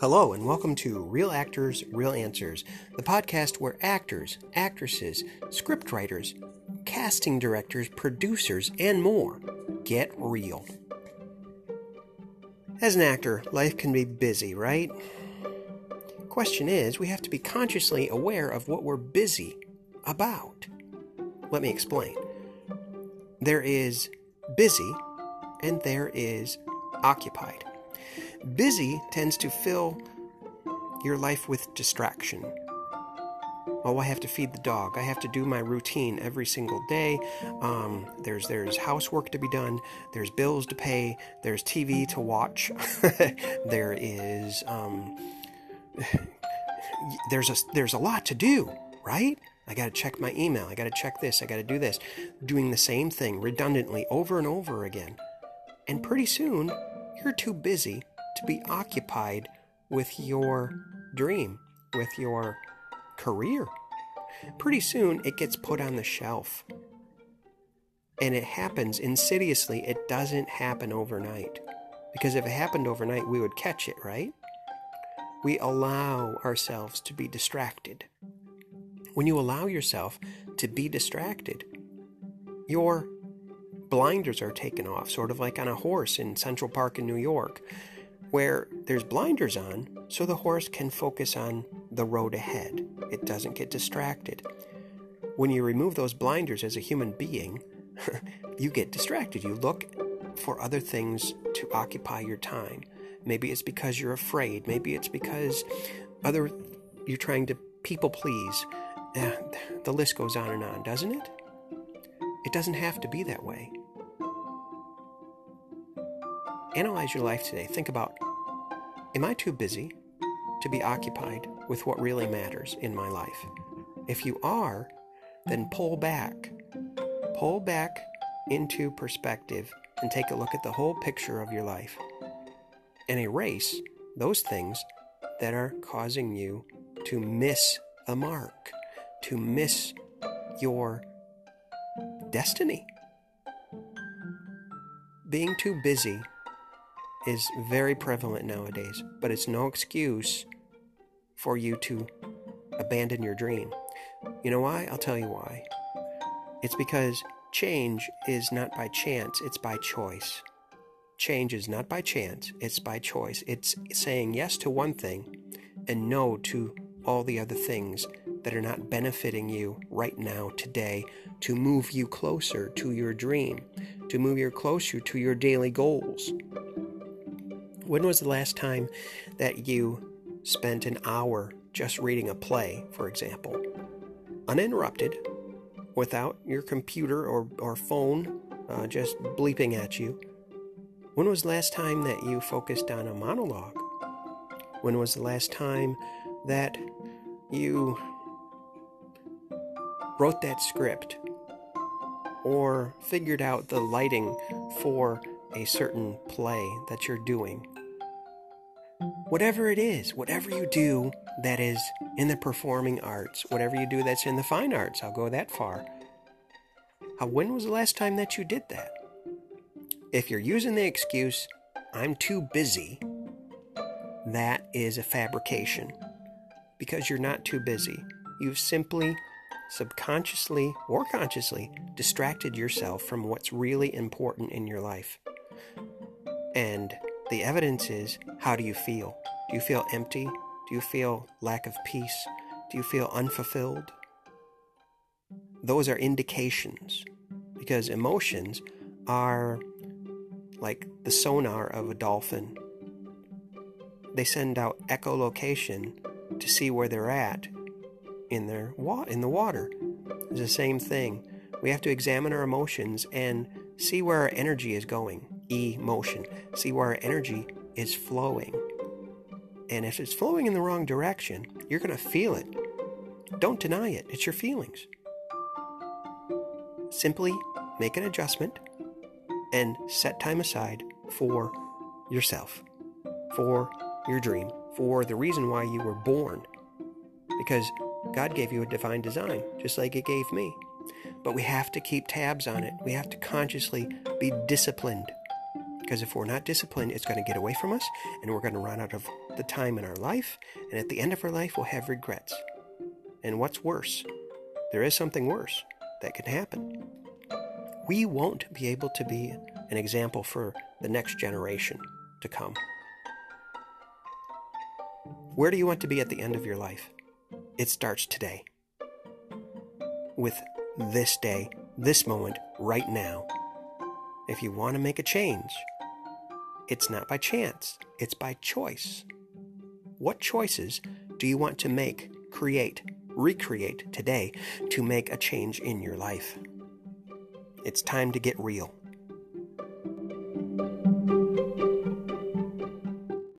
Hello, and welcome to Real Actors, Real Answers, the podcast where actors, actresses, scriptwriters, casting directors, producers, and more get real. As an actor, life can be busy, right? Question is, we have to be consciously aware of what we're busy about. Let me explain. There is busy and there is occupied. Busy tends to fill your life with distraction. Oh, I have to feed the dog. I have to do my routine every single day. Um, there's there's housework to be done. There's bills to pay. There's TV to watch. there is um, there's a there's a lot to do, right? I got to check my email. I got to check this. I got to do this. Doing the same thing redundantly over and over again. And pretty soon, you're too busy to be occupied with your dream, with your career. Pretty soon it gets put on the shelf. And it happens insidiously. It doesn't happen overnight. Because if it happened overnight, we would catch it, right? We allow ourselves to be distracted. When you allow yourself to be distracted, your blinders are taken off, sort of like on a horse in Central Park in New York where there's blinders on so the horse can focus on the road ahead. It doesn't get distracted. When you remove those blinders as a human being, you get distracted. You look for other things to occupy your time. Maybe it's because you're afraid. Maybe it's because other you're trying to people please. Uh, the list goes on and on, doesn't it? It doesn't have to be that way. Analyze your life today. Think about Am I too busy to be occupied with what really matters in my life? If you are, then pull back. Pull back into perspective and take a look at the whole picture of your life and erase those things that are causing you to miss the mark, to miss your destiny. Being too busy is very prevalent nowadays, but it's no excuse for you to abandon your dream. You know why? I'll tell you why. It's because change is not by chance, it's by choice. Change is not by chance, it's by choice. It's saying yes to one thing and no to all the other things that are not benefiting you right now, today, to move you closer to your dream, to move you closer to your daily goals. When was the last time that you spent an hour just reading a play, for example, uninterrupted, without your computer or, or phone uh, just bleeping at you? When was the last time that you focused on a monologue? When was the last time that you wrote that script or figured out the lighting for a certain play that you're doing? Whatever it is, whatever you do that is in the performing arts, whatever you do that's in the fine arts, I'll go that far. When was the last time that you did that? If you're using the excuse, I'm too busy, that is a fabrication. Because you're not too busy. You've simply, subconsciously or consciously, distracted yourself from what's really important in your life. And the evidence is how do you feel? Do you feel empty? Do you feel lack of peace? Do you feel unfulfilled? Those are indications because emotions are like the sonar of a dolphin. They send out echolocation to see where they're at in their wa- in the water. It's the same thing. We have to examine our emotions and see where our energy is going emotion. See where our energy is flowing. And if it's flowing in the wrong direction, you're going to feel it. Don't deny it, it's your feelings. Simply make an adjustment and set time aside for yourself, for your dream, for the reason why you were born. Because God gave you a divine design, just like it gave me. But we have to keep tabs on it. We have to consciously be disciplined Because if we're not disciplined, it's going to get away from us and we're going to run out of the time in our life. And at the end of our life, we'll have regrets. And what's worse? There is something worse that can happen. We won't be able to be an example for the next generation to come. Where do you want to be at the end of your life? It starts today. With this day, this moment, right now. If you want to make a change, it's not by chance, it's by choice. What choices do you want to make, create, recreate today to make a change in your life? It's time to get real.